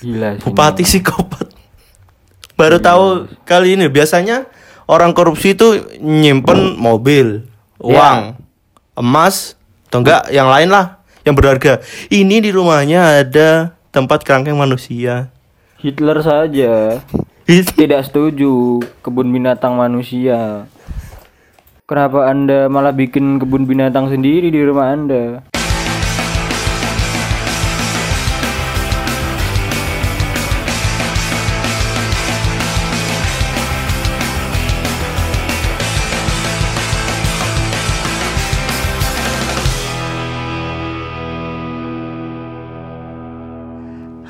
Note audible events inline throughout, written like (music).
Gila sih. Bupati psikopat. Baru tahu kali ini biasanya orang korupsi itu nyimpen mobil, uang, emas, atau enggak yang lain lah yang berharga. Ini di rumahnya ada tempat kerangkeng manusia. Hitler saja tidak setuju kebun binatang manusia. Kenapa Anda malah bikin kebun binatang sendiri di rumah Anda?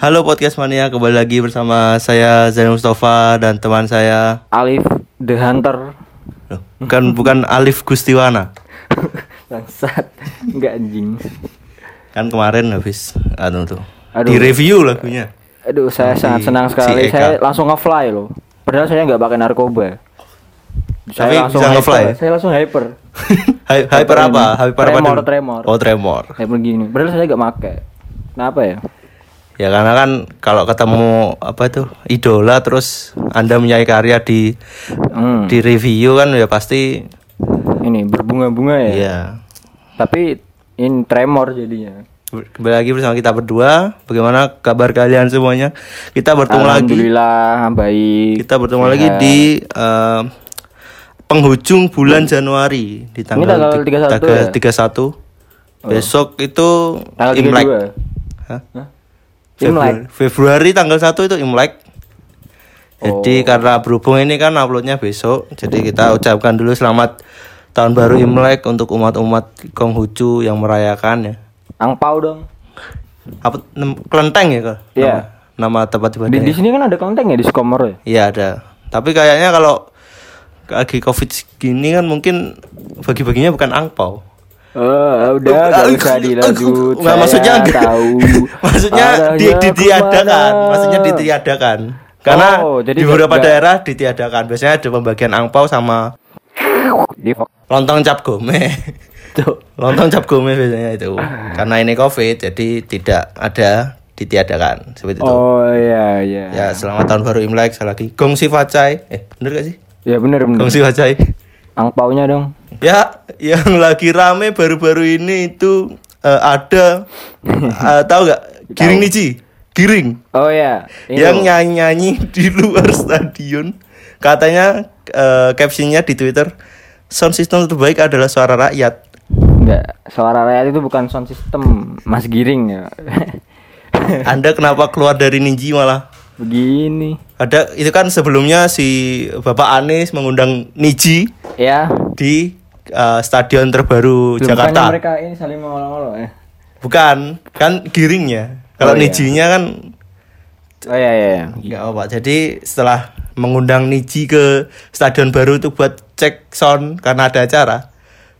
Halo podcast mania, kembali lagi bersama saya Zainul Mustafa dan teman saya. Alif the Hunter. Loh, bukan bukan Alif Gustiwana. (laughs) Bangsat. Enggak anjing. Kan kemarin habis anu tuh. Aduh. Di review lagunya. Aduh, saya Si- sangat senang si sekali. Eka. Saya langsung nge-fly loh. Padahal saya nggak pakai narkoba. Tapi bisa nge-fly? hyper. Saya langsung hyper. (laughs) Hy- Hyper apa? Hyper apa Tremor, tremor. Oh, tremor. Hyper gini. Padahal saya nggak pakai. Kenapa ya? Ya karena kan kalau ketemu apa itu idola terus Anda menyanyi karya di Hmm. di review kan ya pasti Ini berbunga-bunga ya. ya. Tapi ini tremor jadinya. Kembali lagi bersama kita berdua. Bagaimana kabar kalian semuanya? Kita bertemu lagi. Alhamdulillah baik. Kita bertemu lagi di eh, penghujung bulan Januari di tanggal, tanggal ti- 31 tanggal ya? 31. Besok itu Tanggal Imlek. 32. Hah? Februari, Februari tanggal 1 itu Imlek. Jadi karena berhubung ini kan uploadnya besok, jadi kita ucapkan dulu selamat tahun baru Imlek untuk umat-umat Konghucu yang merayakan ya. Angpau dong. Apa kelenteng ya kak? Iya. Nama, nama tempat Di, ibadah. di sini kan ada kelenteng ya di Sukomoro ya. Iya ada. Tapi kayaknya kalau lagi covid gini kan mungkin bagi-baginya bukan angpau. Oh, udah gak usah dilanjut. Saya maksudnya enggak. tahu. (laughs) maksudnya di, ditiadakan, maksudnya ditiadakan. Karena Oh, jadi di beberapa nggak- daerah ditiadakan. Biasanya ada pembagian angpau sama lontong cap gome. Lontong cap gome biasanya itu. Karena ini covid, jadi tidak ada ditiadakan seperti itu. Oh iya iya. Ya selamat tahun baru Imlek sekali lagi. Gong si Facai. Eh bener gak sih? Ya bener bener. Gong si Facai. Angpaunya dong. Ya, yang lagi rame baru-baru ini itu eh, ada (laughs) eh, tahu nggak Giring Niji, Giring Oh iya. Ini yang loh. nyanyi-nyanyi di luar (laughs) stadion. Katanya eh, captionnya di Twitter, sound system terbaik adalah suara rakyat. Enggak, suara rakyat itu bukan sound system, Mas Giring ya. Anda kenapa keluar dari Niji malah? Begini. Ada itu kan sebelumnya si Bapak Anies mengundang Niji Ya. di eh, stadion terbaru Belum Jakarta. mereka ini saling mengolok-olok ya. Bukan, kan giringnya. Kalau Oh, iya. Nijinya kan Oh iya iya. iya. nggak apa. Jadi setelah mengundang Niji ke stadion baru itu buat cek sound karena ada acara.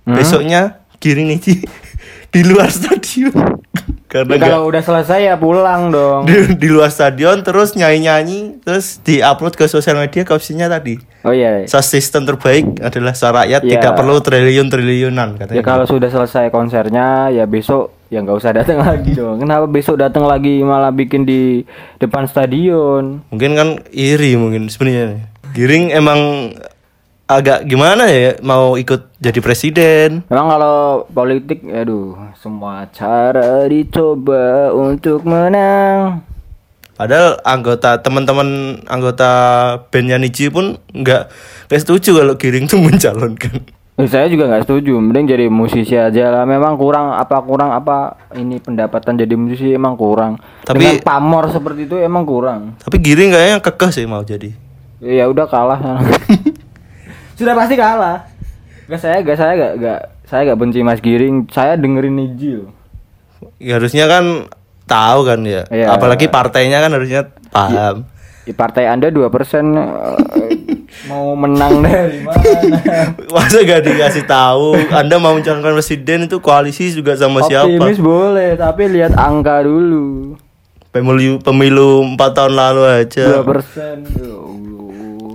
Hmm? Besoknya giring Niji (laughs) di luar stadion. Karena Ya, kalau udah selesai ya pulang dong. di, di luar stadion terus nyanyi-nyanyi terus diupload ke sosial media captionnya tadi. Oh iya. Sound system terbaik adalah suara rakyat Iya. tidak perlu triliun-triliunan katanya. Ya kalau sudah selesai konsernya ya besok ya nggak usah datang (laughs) lagi dong. Kenapa besok datang lagi malah bikin di depan stadion? Mungkin kan iri mungkin sebenarnya. Giring emang agak gimana ya mau ikut jadi presiden. Memang kalau politik, aduh, semua cara dicoba untuk menang. Padahal anggota teman-teman anggota bandnya Niji pun nggak nggak setuju kalau Giring tuh (laughs) mencalonkan. Eh, saya juga nggak setuju, mending jadi musisi aja lah. Memang kurang apa kurang apa ini pendapatan jadi musisi emang kurang. Tapi- Dengan pamor seperti itu emang kurang. Tapi Giring kayaknya kekeh sih mau jadi. Ya udah kalah. (laughs) Sudah pasti kalah. Gak saya, gak saya, gak, gak saya gak benci Mas Giring. Saya dengerin Niji loh. Ya, harusnya kan tahu kan ya. Iya. Apalagi partainya kan harusnya paham. Di partai Anda 2% eh, (laughs) mau menang dari mana? (laughs) Masa gak dikasih tahu? Anda mau mencalonkan presiden itu koalisi juga sama siapa? Optimis boleh, tapi lihat angka dulu. Pemilu pemilu 4 tahun lalu aja. Dua persen.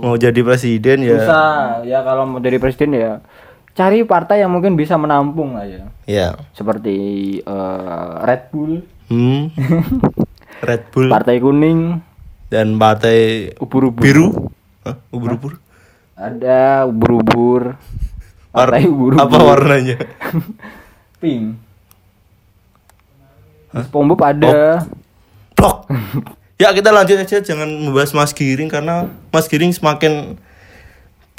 Mau jadi presiden ya. Susah. Ya kalau mau jadi presiden ya cari partai yang mungkin bisa menampung lah ya. Ya. Seperti eh, Red Bull. Hmm. (laughs) Red Bull Partai kuning, dan partai ubur-ubur. biru. Hah? Ubur-ubur. Ada ubur-ubur. Partai ubur-ubur. apa warnanya? (laughs) Pink. SpongeBob ada. Blok. (laughs) ya kita lanjut aja jangan membahas Mas Giring karena Mas Giring semakin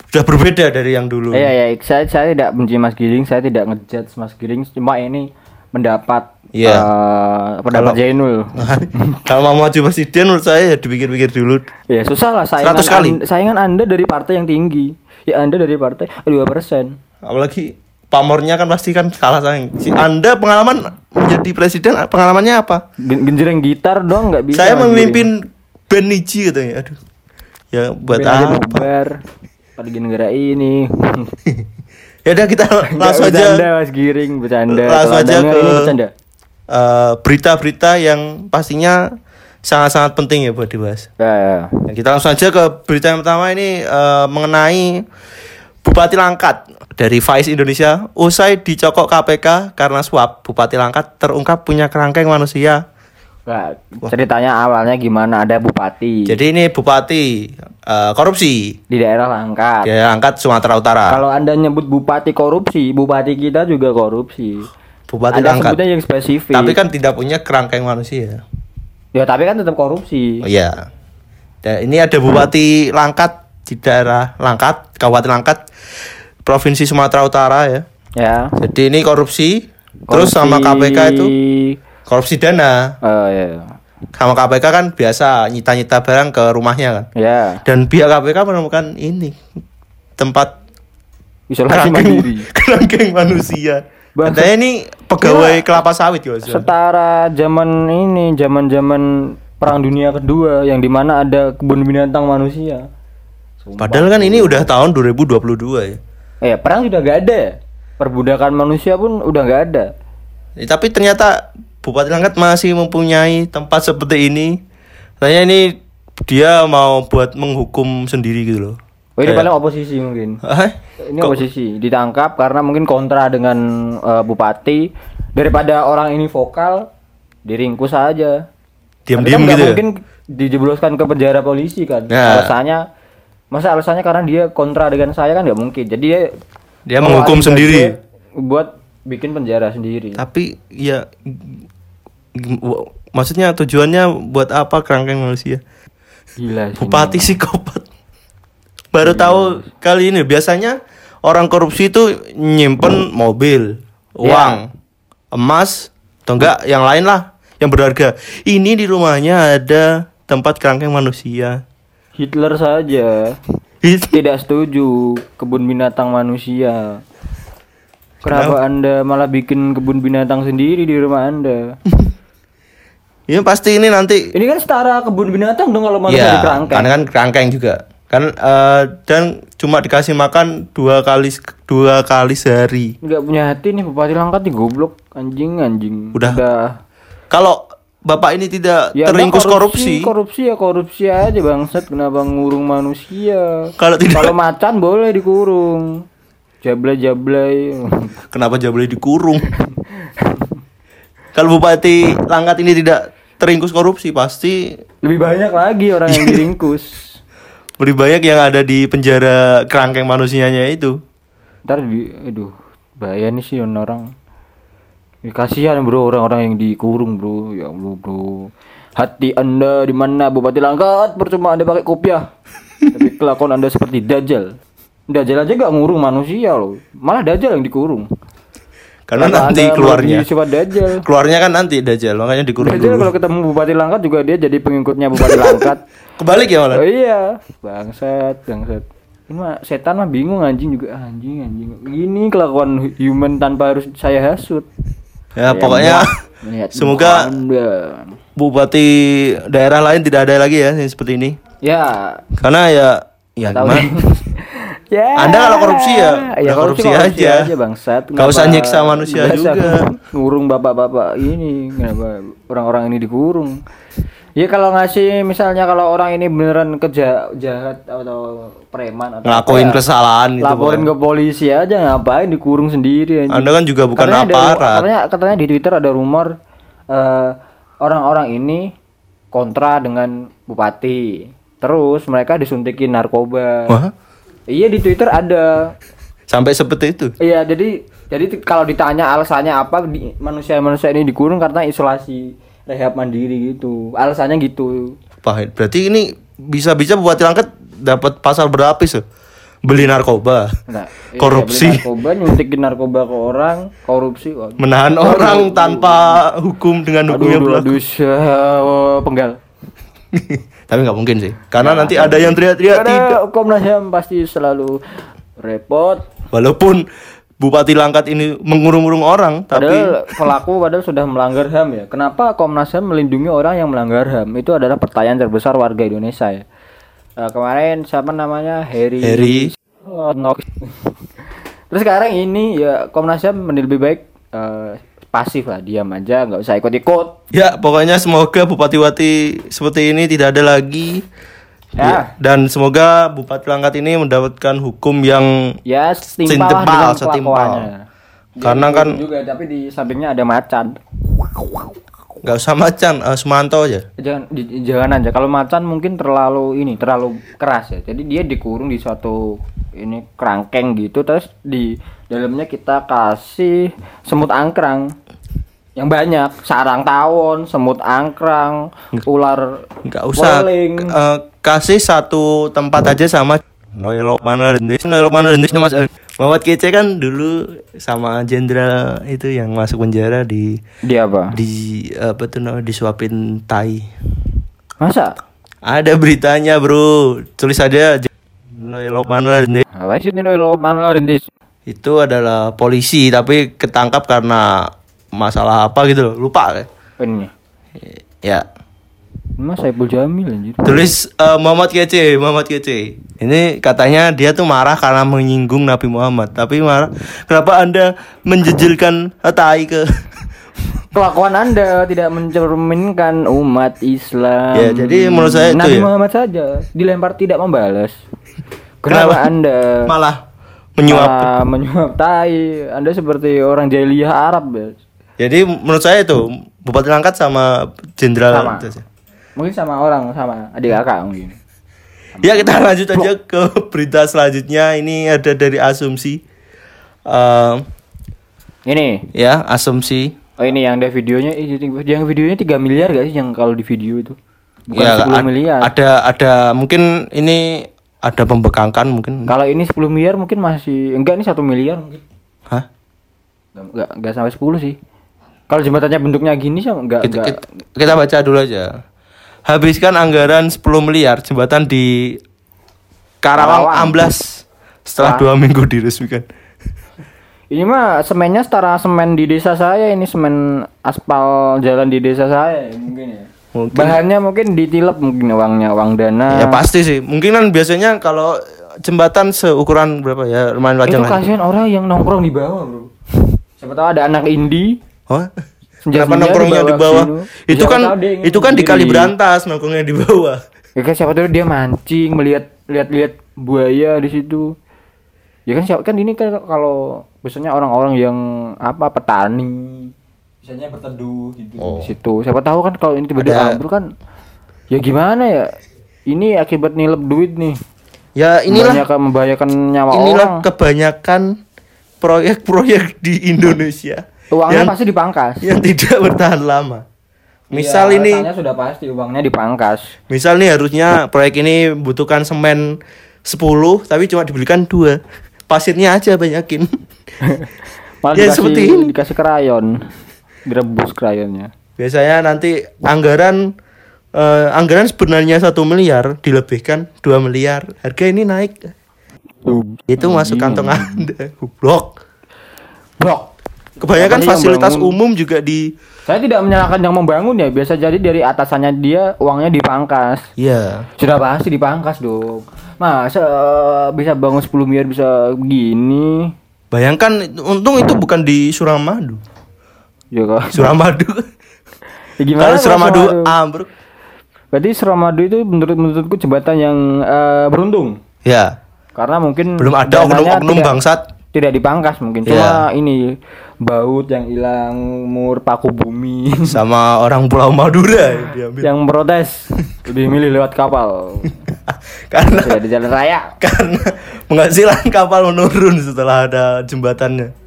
sudah berbeda dari yang dulu. Iya ya, saya saya tidak benci Mas Giring, saya tidak ngejudge Mas Giring, cuma ini mendapat Iya. eh, pendapat Kalau- Jainul. (laughs) Kalau mau maju presiden menurut saya ya dipikir-pikir dulu. Ya susah lah saingan 100 kali. Anda, saingan Anda dari partai yang tinggi. Ya Anda dari partai 2%. Apalagi pamornya kan pasti kan kalah saing. Si Anda pengalaman menjadi presiden pengalamannya apa? Gen- Genjreng gitar dong nggak bisa. saya memimpin band Niji katanya. Aduh. Ya buat aja apa? bubar. Pada di negara ini. (laughs) ya udah kita langsung Nggak bercanda, aja Mas Giring bercanda. langsung aja ke bercanda. eh, berita-berita yang pastinya sangat-sangat penting ya buat dibahas. Ya, ya. Nah, kita langsung aja ke berita yang pertama ini eh, mengenai Bupati Langkat dari Vice Indonesia usai dicokok KPK karena suap Bupati Langkat terungkap punya kerangkeng manusia. Nah, ceritanya awalnya gimana ada bupati Jadi ini Bupati eh, korupsi di daerah Langkat. di Langkat Sumatera Utara. Kalau Anda nyebut bupati korupsi, bupati kita juga korupsi. Bupati Anda Langkat. sebutnya yang spesifik. Tapi kan tidak punya kerangkeng manusia. ya tapi kan tetap korupsi. Oh iya. Dan ini ada Bupati Langkat di daerah Langkat, Kabupaten Langkat, Provinsi Sumatera Utara ya. Ya. Jadi ini korupsi, terus sama Korupsi- KPK itu korupsi dana. Oh ya. Sama KPK kan biasa nyita-nyita barang ke rumahnya kan. Ya. Dan pihak KPK menemukan ini tempat Isolasi mandiri. (laughs) kerangkeng manusia. Katanya ini pegawai Iya. kelapa sawit ya. Setara zaman ini, zaman-zaman Perang Dunia Kedua yang di mana ada kebun binatang manusia. Sumpah. Padahal kan ini udah tahun 2022 ya. Eh, perang sudah gak ada. Perbudakan manusia pun udah gak ada. Eh, tapi ternyata Bupati Langkat masih mempunyai tempat seperti ini. Tanya ini dia mau buat menghukum sendiri gitu loh. Oh, ini paling oposisi mungkin. Hah? Ini oposisi ditangkap karena mungkin kontra dengan eh, bupati daripada orang ini vokal diringkus aja. Diam-diam kan gitu ya? Mungkin dijebloskan ke penjara polisi kan. Nah. Alasannya masa alasannya karena dia kontra dengan saya kan nggak mungkin. Jadi dia Dia menghukum sendiri. buat bikin penjara sendiri. Tapi ya maksudnya tujuannya buat apa kerangkeng manusia? Gila sih. Bupati psikopat. Baru tahu kali ini biasanya orang korupsi itu nyimpen mobil, uang, emas, atau enggak yang lain lah yang berharga. Ini di rumahnya ada tempat kerangkeng manusia. Hitler saja tidak setuju kebun binatang manusia. Kenapa Anda malah bikin kebun binatang sendiri di rumah Anda? (laughs) Ya pasti ini nanti Ini kan setara kebun binatang dong kalau manusia ya, di kerangkeng. karena kan kerangkeng juga. Kan eh, dan cuma dikasih makan dua kali dua kali sehari. Nggak punya hati nih Bupati Langkat nih goblok anjing anjing. Udah. Kalau bapak ini tidak Ya, teringkus Anda korupsi, Korupsi ya korupsi aja bangsat kenapa ngurung manusia? kalau tidak Kalau macan boleh dikurung. Jablay-jablay. Kenapa boleh dikurung? (laughs) Kalau Bupati Langkat ini tidak teringkus korupsi, pasti Lebih banyak lagi orang yang (laughs) diringkus. lebih banyak yang ada di penjara kerangkeng manusianya itu. Ntar di, aduh, bahaya nih sih orang. Ya, kasihan bro orang-orang yang dikurung bro, ya Allah bro. Hati anda di mana Bupati Langkat percuma anda pakai kopiah. (laughs) Tapi kelakuan anda seperti Dajjal. Dajjal aja gak ngurung manusia loh, malah Dajjal yang dikurung. Karena nanti keluarnya. sifat Dajjal. Keluarnya kan nanti Dajjal, makanya dikurung Dajjal dulu. kalau ketemu Bupati Langkat juga dia jadi pengikutnya Bupati (laughs) Langkat. Kebalik ya malah. Oh iya, bangsat, bangsat. Ini mah setan mah bingung anjing juga anjing anjing. Gini kelakuan human tanpa harus saya hasut. Ya pokoknya melihat (laughs) semoga bupati daerah lain tidak ada lagi ya yang seperti ini. Ya, Karena ya ya tahu. gimana? (laughs) ya. Anda kalau korupsi ya, ya korupsi, korupsi korupsi aja. bangsat. Nggak usah nyiksa manusia juga. (laughs) Ngurung bapak-bapak ini, kenapa orang-orang ini dikurung? Ya kalau ngasih misalnya kalau orang ini beneran keja jahat atau preman atau Ngelakuin kesalahan gitu. laporin ke polisi aja ngapain dikurung sendiri anjing. Anda kan juga bukan Katanya ada- aparat. katanya katanya di Twitter ada rumor eh, orang-orang ini kontra dengan bupati. Terus mereka disuntikin narkoba. Wah, Iya di Twitter ada. sampai seperti itu. Iya jadi jadi kalau ditanya alasannya apa di, manusia-manusia ini dikurung karena isolasi rehab mandiri gitu. Alasannya gitu. Pahit. Berarti ini bisa-bisa Bupati Langkat dapat pasal berlapis tuh. Beli narkoba. Nah, (laughs) iya, Korupsi. beli narkoba, nyuntikin narkoba ke orang, korupsi. Waduh. Menahan orang tanpa hukum dengan hukum yang Aduh, berlaku. aduh, syah, penggal. (laughs) Tapi nggak mungkin sih. Karena nanti ada yang teriak-teriak tidak. Komnas HAM pasti selalu repot. Walaupun Bupati Langkat ini mengurung-urung orang, tapi Padahal pelaku padahal sudah melanggar HAM ya. Kenapa Komnas HAM melindungi orang yang melanggar HAM? Itu adalah pertanyaan terbesar warga Indonesia ya. Eh, kemarin siapa namanya Harry. Harry. Oh, no. Terus sekarang ini ya Komnas HAM lebih baik eh, pasif lah, diam aja, nggak usah ikut-ikut. ya pokoknya semoga Bupati-Bupati seperti ini tidak ada lagi. Ya. Dan semoga Bupati Langkat ini mendapatkan hukum yang Ya setimpal Setimpal, dengan setimpal. kelakuannya. Karena kan- juga tapi di sampingnya ada macan. nggak usah macan, eh, Sumanto aja. Jangan di- jangan aja kalau macan mungkin terlalu ini terlalu keras ya. Jadi dia dikurung di suatu ini kerangkeng gitu terus di dalamnya kita kasih semut angkrang yang banyak sarang tawon, semut angkrang, ular nggak usah weling. Eh, kasih satu tempat aja sama Noelo mana Rendes Noelo mana Rendes Mas Muhammad Kece kan dulu sama jenderal itu yang masuk penjara di Dia apa? di apa tuh namanya disuapin tai Masa? ada beritanya bro tulis aja Noelo mana Rendes Apa sih lo mana Rindis? itu adalah polisi tapi ketangkap karena masalah apa gitu loh lupa Ini. ya Mas Saiful Jamil anjir. Tulis eh, Muhammad Kece, Muhammad Kece. Ini katanya dia tuh marah karena menyinggung Nabi Muhammad. Tapi marah, kenapa anda menjejilkan tai ke? (laughs) Kelakuan Anda tidak mencerminkan umat Islam. Ya, jadi menurut saya itu Nabi ya. Muhammad saja dilempar tidak membalas. Kenapa, Kenapa? Anda Malah menyuap. malah menyuap tai? Anda seperti orang jahiliyah Arab, ya. Jadi menurut saya itu Bupati Langkat sama jenderal Sama. Mungkin sama orang sama adik kakak mungkin. Ya kita lanjut aja ke berita selanjutnya. Ini ada dari asumsi. Eh, Ini, ya asumsi. oh ini yang ada videonya, yang videonya 3 miliar gak sih yang kalau di video itu? Bukan ya, 10 ad- miliar. Ada ada mungkin ini ada pembekangkan mungkin. Kalau ini 10 miliar mungkin masih enggak nih 1 miliar mungkin. Hah? Enggak enggak sampai 10 sih. Kalau jembatannya bentuknya gini sih enggak kita, enggak kita, kita baca dulu aja. Habiskan anggaran 10 miliar jembatan di Karawang, Karawang. amblas setelah dua minggu diresmikan. (laughs) Ini mah semennya setara semen di desa saya ini semen aspal jalan di desa saya mungkin ya. Mungkin. Bahannya mungkin ditilep mungkin uangnya uang dana. Ya pasti sih. Mungkin kan biasanya kalau jembatan seukuran berapa ya lumayan Itu wajar lah. kasihan orang yang nongkrong di bawah, Bro. Siapa tahu ada anak indie? Kenapa nongkrongnya di di bawah sini. Itu Siapa kan itu kan di kali berantas nongkrongnya di bawah. Ya kan siapa tahu dia mancing melihat lihat-lihat buaya di situ. Ya kan siapa kan ini kan kalau biasanya orang-orang yang apa petani biasanya berteduh gitu Oh. di situ. Siapa tahu kan kalau ini tiba-tiba ambruk kan ya gimana ya? Ini akibat nilep duit nih. Ya inilah Membahayakan, membahayakan nyawa inilah orang. kebanyakan proyek-proyek di Indonesia Uangnya yang, pasti dipangkas. yang tidak (laughs) bertahan lama. Misal Iya, ini sudah pasti uangnya dipangkas. Misal nih harusnya proyek ini butuhkan semen 10 tapi cuma dibelikan dua Pasirnya aja banyakin. (laughs) Malah Ya, dikasih, seperti ini. dikasih krayon. Direbus krayonnya. Biasanya nanti anggaran eh, anggaran sebenarnya satu miliar dilebihkan 2 miliar. Harga ini naik. Itu masuk kantong Anda. Goblok. Blok. Kebanyakan Apalagi fasilitas umum juga di Saya tidak menyalahkan yang membangun ya, biasa jadi dari atasannya dia uangnya dipangkas. Iya. Sudah pasti dipangkas dong. Masa eh, bisa bangun 10 miliar bisa begini? Bayangkan untung itu bukan di Suramadu. Ya kok. Suramadu. (laughs) Ya Kalau kalau Suramadu Suramadu? ambruk. Berarti Suramadu itu menurut menurutku jembatan yang eh, beruntung. Ya. Karena mungkin Belum ada oknum-oknum bangsat. Tidak dipangkas mungkin. Cuma ini baut yang hilang mur paku bumi. (laughs) Sama orang Pulau Madura yang (laughs) yang protes (laughs) lebih milih lewat kapal. Karena tidak di jalan raya. Karena penghasilan kapal menurun setelah ada jembatannya.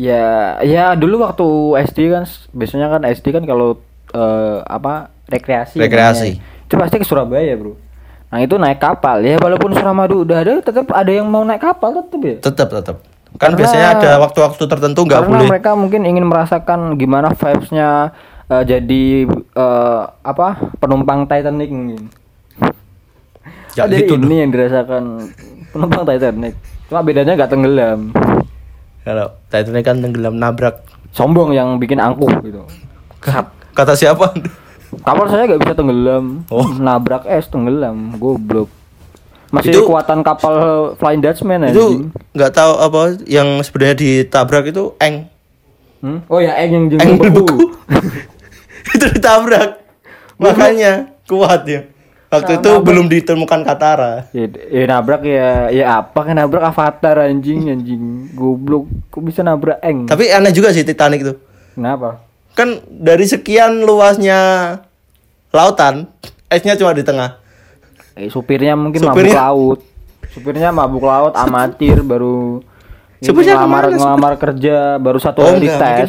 ya ya dulu waktu SD kan biasanya kan SD kan kalau eh, apa rekreasi Rekreasi. namanya. itu pasti ke Surabaya bro. Nah itu naik kapal. Ya walaupun Suramadu udah ada tetap ada yang mau naik kapal tetap ya? Tetap tetap. Kan Karena- biasanya ada waktu-waktu tertentu nggak boleh. mereka mungkin ingin merasakan gimana vibesnya eh, jadi eh, apa penumpang Titanic mungkin Ya, Ada gitu ini yang dirasakan penumpang Titanic cuma bedanya nggak tenggelam Kalau Titanic kan tenggelam nabrak. sombong yang bikin angkuh gitu Kata siapa? kapal saya nggak bisa tenggelam Oh. nabrak es tenggelam goblok masih Itu- kekuatan kapal Flying Dutchman itu nggak tahu apa yang sebenarnya ditabrak itu eng. Hmm? oh ya eng yang Eng jenguk beku beku. (laughs) itu ditabrak. Makanya kuat ya. Waktu itu belum ditemukan Katara. ya, ya nabrak ya ya apa kan nabrak avatar anjing anjing goblok kok bisa nabrak eng Tapi aneh juga sih Titanic itu. kenapa Kan dari sekian luasnya lautan, esnya cuma di tengah. Eh, supirnya mungkin Supirnya- mabuk laut. Supirnya mabuk laut amatir baru Supirnya ngelamar ke mana, ngelamar kerja baru satu hari enggak, tes mungkin,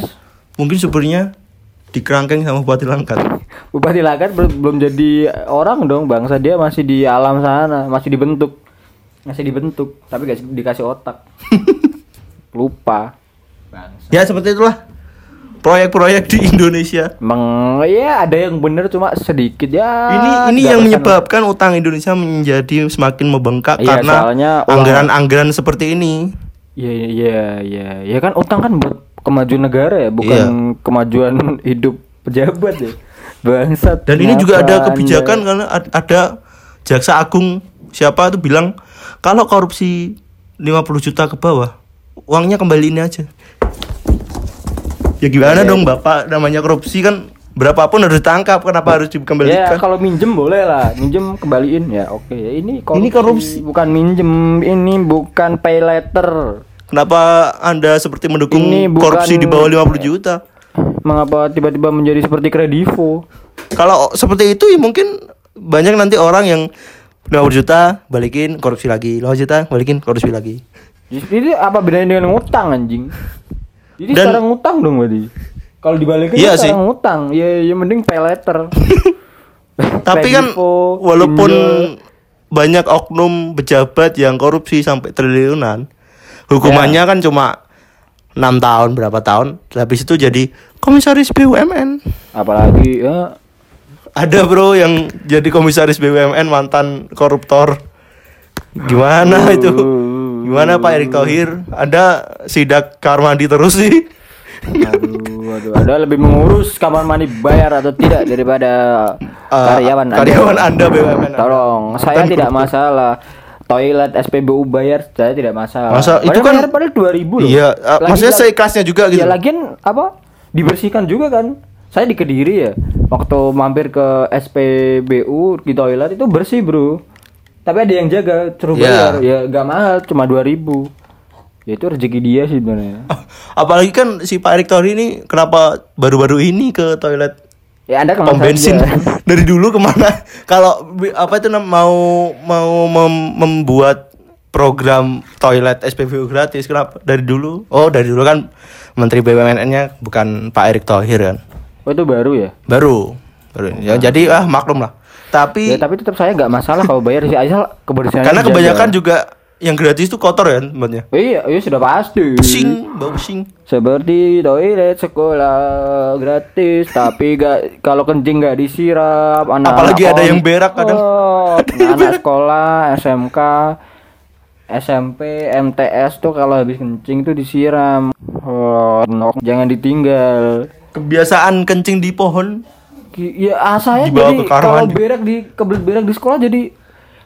mungkin supirnya dikerangkeng sama Bupati Langkat. (laughs) Bupati Langkat belum belum jadi orang dong bangsa dia masih di alam sana masih dibentuk. Masih dibentuk tapi gak dikasih otak. (laughs) Lupa. Bangsa Ya seperti itulah proyek-proyek di Indonesia. emang ya ada yang bener cuma sedikit ya ini ini 3% yang lah. menyebabkan utang Indonesia menjadi semakin membengkak Iya, karena anggaran-anggaran seperti ini. Iya iya iya ya kan utang kan buat kemajuan negara ya bukan Iya. kemajuan (laughs) hidup pejabat ya bangsat Dan ini juga ada kebijakan Anda- karena ad- ada jaksa agung siapa tuh bilang kalau korupsi 50 juta ke bawah uangnya kembaliin aja. Ya gimana Iya. dong Bapak namanya korupsi kan berapapun harus ditangkap kenapa harus Ya dikembalikan? kalau minjem boleh lah, minjem kembaliin ya. Oke, ya ini korupsi. Ini korupsi. Bukan minjem, ini bukan pay letter. Kenapa Anda seperti mendukung Ini bukan- korupsi di bawah 50 juta? Mengapa tiba-tiba menjadi seperti kredivo? Kalau seperti itu ya mungkin banyak nanti orang yang 50 juta balikin korupsi lagi, 50 juta balikin korupsi lagi. Jadi apa bedanya dengan ngutang anjing? Jadi Dan- sekarang ngutang dong berarti. Kalau dibalikin Iya kan sih. sekarang ngutang. Ya ya mending pay letter. (laughs) Tapi kan walaupun pinjol. banyak oknum pejabat yang korupsi sampai triliunan, hukumannya Ya. kan cuma enam tahun berapa tahun, habis itu jadi komisaris BUMN. apalagi ya, Ada bro yang jadi komisaris BUMN mantan koruptor. Gimana Uh. itu? Gimana Pak Erick Thohir? Ada sidak Karmandi terus sih. aduh, aduh, ada lebih mengurus kamar mandi bayar atau tidak daripada Eh, karyawan Anda. karyawan Anda BUMN Anda. Tolong, saya Mantan tidak masalah. Toilet SPBU bayar saya tidak masalah. Masa itu kan- bayar padahal 2000 loh. Iya, uh, maksudnya seikhlasnya juga gitu. Ya lagian apa? Dibersihkan juga kan. Saya di Kediri ya. Waktu mampir ke SPBU di toilet itu bersih, Bro. Tapi ada yang jaga, suruh Iya. bayar. Ya gak mahal, cuma 2000. Ya itu rezeki dia sih sebenarnya. (laughs) Apalagi kan si Pak Erick Thohir ini kenapa baru-baru ini ke toilet Ya Anda pom bensin (laughs) dari dulu ke mana? (laughs) Kalau apa itu mau mau mem- membuat program toilet SPBU gratis kenapa dari dulu? Oh dari dulu kan Menteri BUMN-nya bukan Pak Erick Thohir kan? Oh itu baru ya? Baru, baru. Ya jadi ah maklum lah. Tapi Ya tapi tetap saya nggak masalah kalau bayar sih asal kebersihan. karena kebanyakan juga yang gratis itu kotor ya tempatnya. Iya, iya sudah pasti. Sing, bau sing. Seperti toilet sekolah gratis, tapi gak kalau kencing nggak disiram. Anak Apalagi ada yang berak kadang. Oh, anak sekolah, SMK, SMP, MTS tuh kalau habis kencing tuh disiram. Oh, jangan ditinggal. Kebiasaan kencing di pohon. Ki- Ya ah, saya Dibawa jadi kalau berak di kebelet berak di sekolah jadi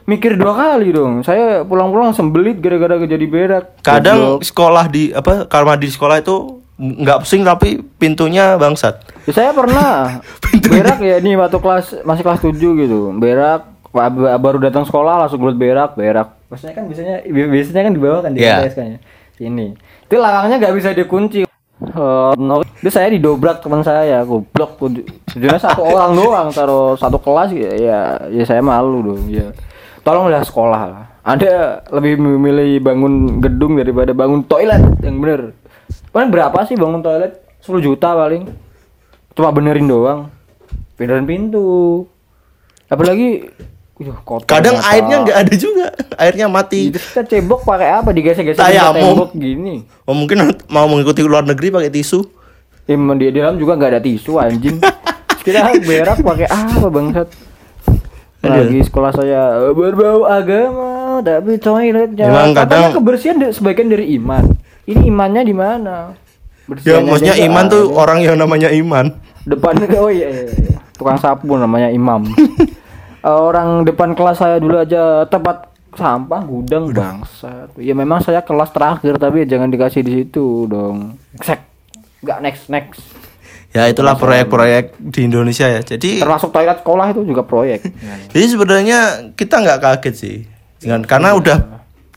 mikir dua kali dong. Saya pulang-pulang sembelit gara-gara jadi berak. Kadang sekolah di apa kamar di sekolah itu nggak pusing tapi pintunya bangsat. Ya, saya pernah (laughs) berak ya ini waktu kelas masih kelas 7 gitu. Berak ba- ba- baru datang sekolah langsung belut berak, berak. Maksudnya kan biasanya bi- biasanya kan di bawah kan di Iya. LPSK -nya. Ini. Itu lakangnya nggak bisa dikunci. Eh, no. Itu saya didobrak teman saya, goblok. Tujuannya satu orang doang, taruh satu kelas ya, ya, ya saya malu dong. Ya. Tolonglah sekolah lah. Ada lebih memilih bangun gedung daripada bangun toilet yang bener. Paling berapa sih bangun toilet? 10 juta paling. Cuma benerin doang. Benerin pintu. Apalagi Kotor Kadang apa. airnya nggak ada juga, airnya mati. Itu kita cebok pakai apa? Digesek-gesek tembok gini. Oh mungkin mau mengikuti luar negeri pakai tisu. Emang di dalam juga nggak ada tisu anjing. (laughs) Kita berak pakai apa bangsat? Lagi sekolah saya "Eh, berbau agama tapi toiletnya. Emang Katanya kadang- kebersihan de- sebagian dari iman. Ini imannya di mana? Ya maksudnya iman tuh ada. orang yang namanya iman. depannya oh iya, iya, iya. tukang sapu namanya imam. (laughs) Eh, orang depan kelas saya dulu aja tempat sampah gudang bangsat. Ya memang saya kelas terakhir tapi jangan dikasih di situ dong. Sek. Enggak next next. Ya itulah proyek-proyek di Indonesia ya. Jadi Termasuk toilet sekolah itu juga proyek. jadi sebenarnya kita nggak kaget sih. Dengan karena udah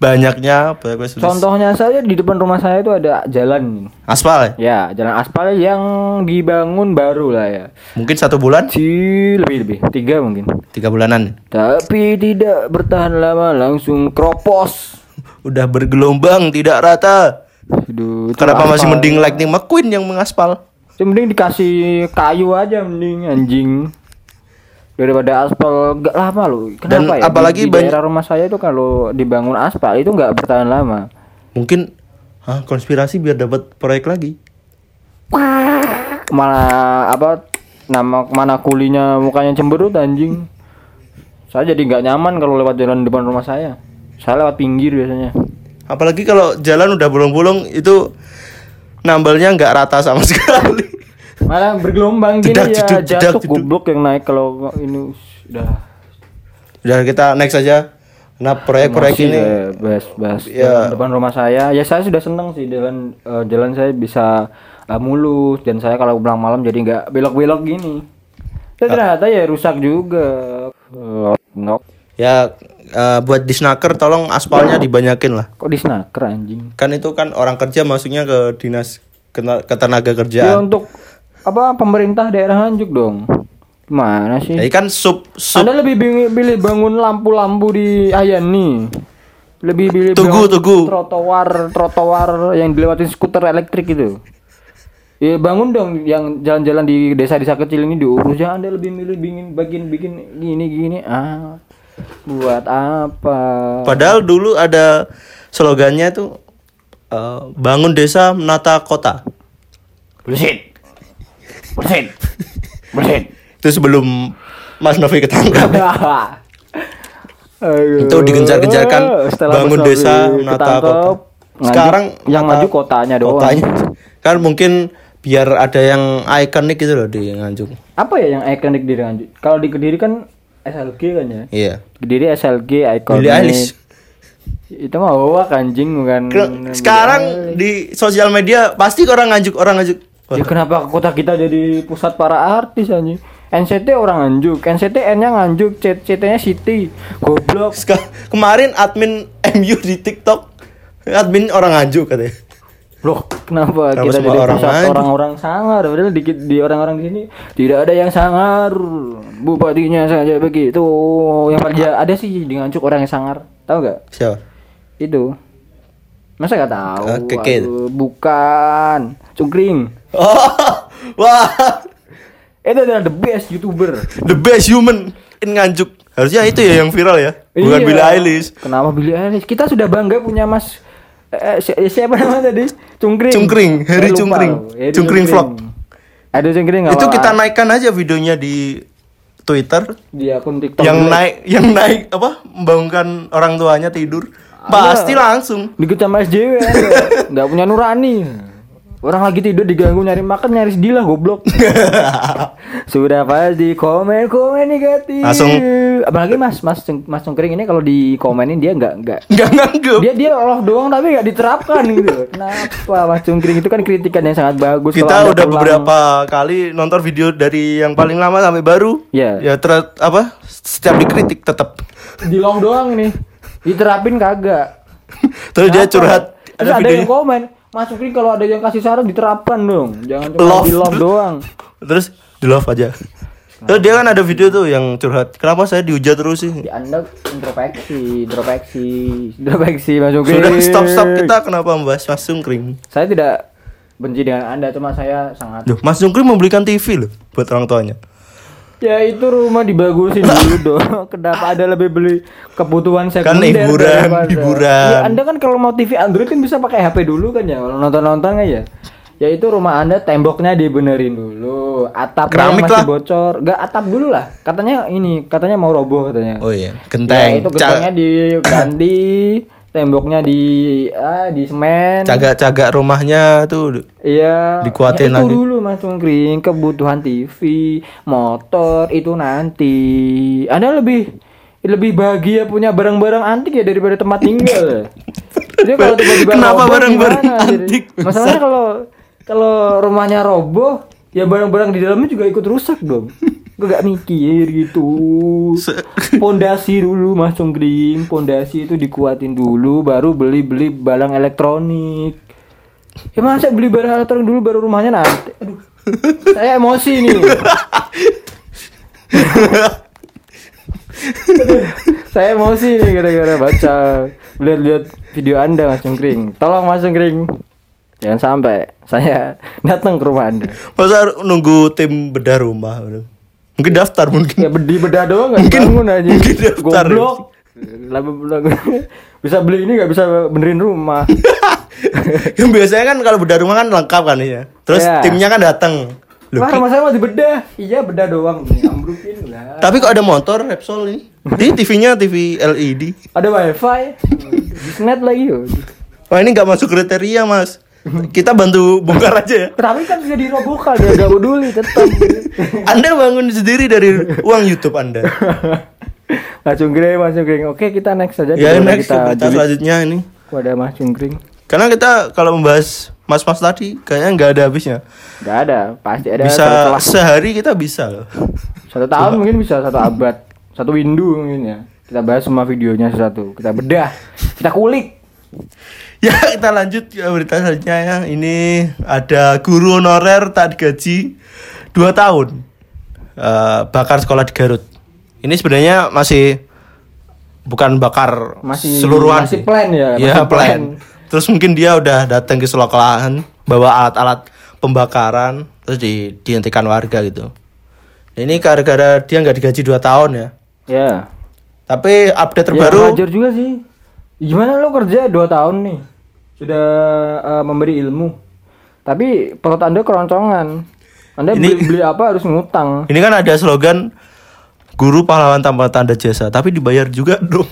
banyaknya solusi- Contohnya saya di depan rumah saya itu ada jalan. aspal ya. Ya, jalan aspal yang dibangun baru lah ya. Mungkin satu bulan, Si lebih lebih tiga mungkin. tiga bulanan. Tapi tidak bertahan lama langsung kropos. Udah bergelombang tidak rata. Aduh, itu Kenapa masih mending Lightning McQueen yang mengaspal? Ya, mending dikasih kayu aja mending anjing. Daripada aspal gak lama loh. Kenapa Dan ya? Di- apalagi di, banyak- daerah rumah saya itu kalau dibangun aspal itu nggak bertahan lama. Mungkin Hah, konspirasi biar dapat proyek lagi. Mana apa nama mana kulinya mukanya cemberut anjing. Saya jadi nggak nyaman kalau lewat jalan depan rumah saya. Saya lewat pinggir biasanya. Apalagi kalau jalan udah bolong-bolong itu nambalnya nggak rata sama (laughs) sekali. Malah bergelombang gini Jedak, ya jatuh goblok yang naik kalau ini udah Udah kita next aja. Nah proyek-proyek ini saya bahas bahas Ya. jalan depan rumah saya ya saya sudah senang sih jalan eh, jalan saya bisa eh, mulus dan saya kalau pulang malam jadi nggak belok-belok gini Ah. ya ternyata ya rusak juga Eh, nok ya eh, buat disnaker tolong aspalnya dibanyakin lah. kok disnaker anjing Kan itu kan orang kerja masuknya ke dinas ketenaga ya kerjaan. untuk apa pemerintah daerah Hanjuk dong? Gimana sih? Jadi kan sub sub anda lebih bing- pilih bangun lampu-lampu di Ayani lebih pilih Tugu, tugu. trotoar trotoar yang dilewatin skuter elektrik itu ya bangun dong yang jalan-jalan di desa-desa kecil ini diurus. Ya anda lebih milih bikin bikin bikin gini gini. Ah buat apa? Padahal dulu ada slogannya itu eh, bangun desa menata kota. bullshit bullshit bullshit Itu sebelum Mas Novi ketangkap. (laughs) Aduh. Itu digencar-gencarkan bangun desa menata ketangkep, kota. Sekarang yang maju kotanya doang Kotanya. Kan mungkin biar ada yang ikonik gitu loh di Nganjuk. apa ya yang ikonik di Nganjuk? Kalau di Kediri kan SLG kan ya. Iya. Kediri SLG ikonik. Billie Eilish. Itu mah hoak anjing bukan. Sekarang di sosial media pasti orang Nganjuk, orang Nganjuk. Ya kenapa kota kita jadi pusat para artis anjing? NCT orang Nganjuk, NCT N-nya Nganjuk, CT-nya City. Goblok. Seka- kemarin admin MU di TikTok admin orang Nganjuk katanya. Loh, kenapa, Kenapa kita jadi orang pusat orang-orang sangar? Padahal dikit di orang-orang di sini tidak ada yang sangar. Bupatinya saja begitu. Yang aja ada sih di Nganjuk orang yang sangar. Tahu gak? Siapa? Itu. Masa gak tahu? Eh, Keke. Aduh, bukan. Cungkring. Oh, (laughs) wah, Itu adalah the best youtuber. the best human in Nganjuk. Harusnya itu ya yang viral ya, bukan Iya. Billie Eilish. Kenapa Billie Eilish? Kita sudah bangga punya Mas eh, si- siapa namanya tadi? Cungkring. Cungkring, Heri lupa. Cungkring. Heri Cungkring vlog. Ada Cungkring Itu kita naikkan aja videonya di Twitter di akun TikTok yang naik yang naik apa membangunkan orang tuanya tidur pasti langsung Dikit sama SJW ada. (laughs) Nggak punya nurani. Orang lagi tidur diganggu nyari makan nyaris gila goblok. (laughs) Sudah pasti komen komen negatif. Langsung. apalagi Mas Mas Cung- Mas Cungkring ini kalau dikomenin dia nggak nggak nggak nganggep dia dia Allah doang tapi nggak diterapkan gitu. (laughs) Kenapa Mas Cungkring itu kan kritikan yang sangat bagus. Kita udah beberapa kali nonton video dari yang paling lama sampai baru Iya. ya ter apa setiap dikritik tetap di long doang nih. Diterapin kagak. (laughs) terus dia curhat Terus Ada ada, videonya. yang komen, Mas Sukri kalau ada yang kasih saran diterapkan dong. Jangan cuma Love. di love doang. Terus di love aja. Terus dia kan ada video tuh yang curhat. Kenapa saya dihujat terus sih? Ya Anda introspeksi, introspeksi, introspeksi Mas Sukri. Sudah stop stop kita kenapa membahas Mas Sungkring? Saya tidak benci dengan Anda, cuma saya sangat Loh, Mas Sungkring membelikan TV loh buat orang tuanya. Ya itu rumah dibagusin (laughs) dulu dong. Kenapa ada lebih beli kebutuhan sekunder Kan hiburan, daripada- hiburan. Ya Anda kan kalau mau TV Android kan bisa pakai HP dulu kan ya. Kalau nonton-nonton aja. Ya itu rumah Anda temboknya dibenerin dulu. Atapnya Keramik masih lah. bocor. Enggak atap dulu lah. Katanya ini, katanya mau roboh katanya. Oh iya, Ya, genteng. itu Ca- gentengnya diganti, temboknya di ah di semen. Cagak-cagak rumahnya tuh. Iya. Dikuatin ya, itu lagi. dulu Mas Cungkring, kebutuhan TV, motor itu nanti. Anda lebih lebih bahagia punya barang-barang antik ya daripada tempat tinggal. (laughs) Jadi kalau tiba-tiba Kenapa barang-barang? Jadi, antik? Masalahnya kalau kalau rumahnya roboh, ya barang-barang di dalamnya juga ikut rusak dong. (laughs) Gue gak mikir gitu. (laughs) Pondasi dulu Mas Cungkring, pondasi itu dikuatin dulu, baru beli-beli barang elektronik. Ya masa beli barang elektronik dulu baru rumahnya nanti. Aduh. (laughs) Saya emosi nih. (laughs) Saya emosi nih gara-gara baca lihat-lihat video Anda Mas Cungkring. Tolong Mas Cungkring. Jangan sampai saya datang ke rumah Anda. Masa harus nunggu tim bedah rumah? Mungkin daftar mungkin. Ya bedi bedah doang nggak Mungkin- bangun aja. mungkin daftar. Goblok. Bisa beli ini nggak bisa benerin rumah. (laughs) yang biasanya kan kalau bedah rumah kan lengkap kan ya. Terus Iya. timnya kan datang. Loh, Wah, rumah saya mau dibedah. Iya, bedah doang. Ambrukin lah. tapi kok ada motor Repsol ini? Ini TV-nya TV LED. Ada wifi. Disnet lagi yo. Wah ini nggak masuk kriteria mas. Kita bantu bongkar aja ya. Tapi kan bisa dirobohkan ya, gak peduli tetap. Anda bangun sendiri dari uang YouTube Anda. (laughs) Mas Cungkring, Mas Cungkring. Oke, kita next saja. Ya next kita julid selanjutnya ini. kepada Mas Cungkring. Karena kita kalau membahas mas-mas tadi kayaknya nggak ada habisnya. Gak ada, pasti ada Bisa sehari kita bisa loh. satu tahun mungkin bisa satu abad, satu windu mungkin ya. Kita bahas semua videonya satu, kita bedah, kita kulik. (laughs) Ya kita lanjut ke berita selanjutnya ya. Ini ada guru honorer tak digaji 2 tahun. Eh, bakar sekolah di Garut. Ini sebenarnya masih bukan bakar Masih seluruhan masih sih. plan ya, Iya, masih plan. plan. Terus mungkin dia udah datang ke sekolahan bawa alat-alat pembakaran terus di, dihentikan warga gitu. Ini gara-gara dia nggak digaji 2 tahun ya. Ya. Tapi update Ya, terbaru wajar juga sih. Gimana lo kerja 2 tahun nih? Sudah eh, memberi ilmu. Tapi perut Anda keroncongan. Anda Ini- beli, beli apa harus ngutang. Ini kan ada slogan guru pahlawan tanpa tanda jasa, tapi dibayar juga dong.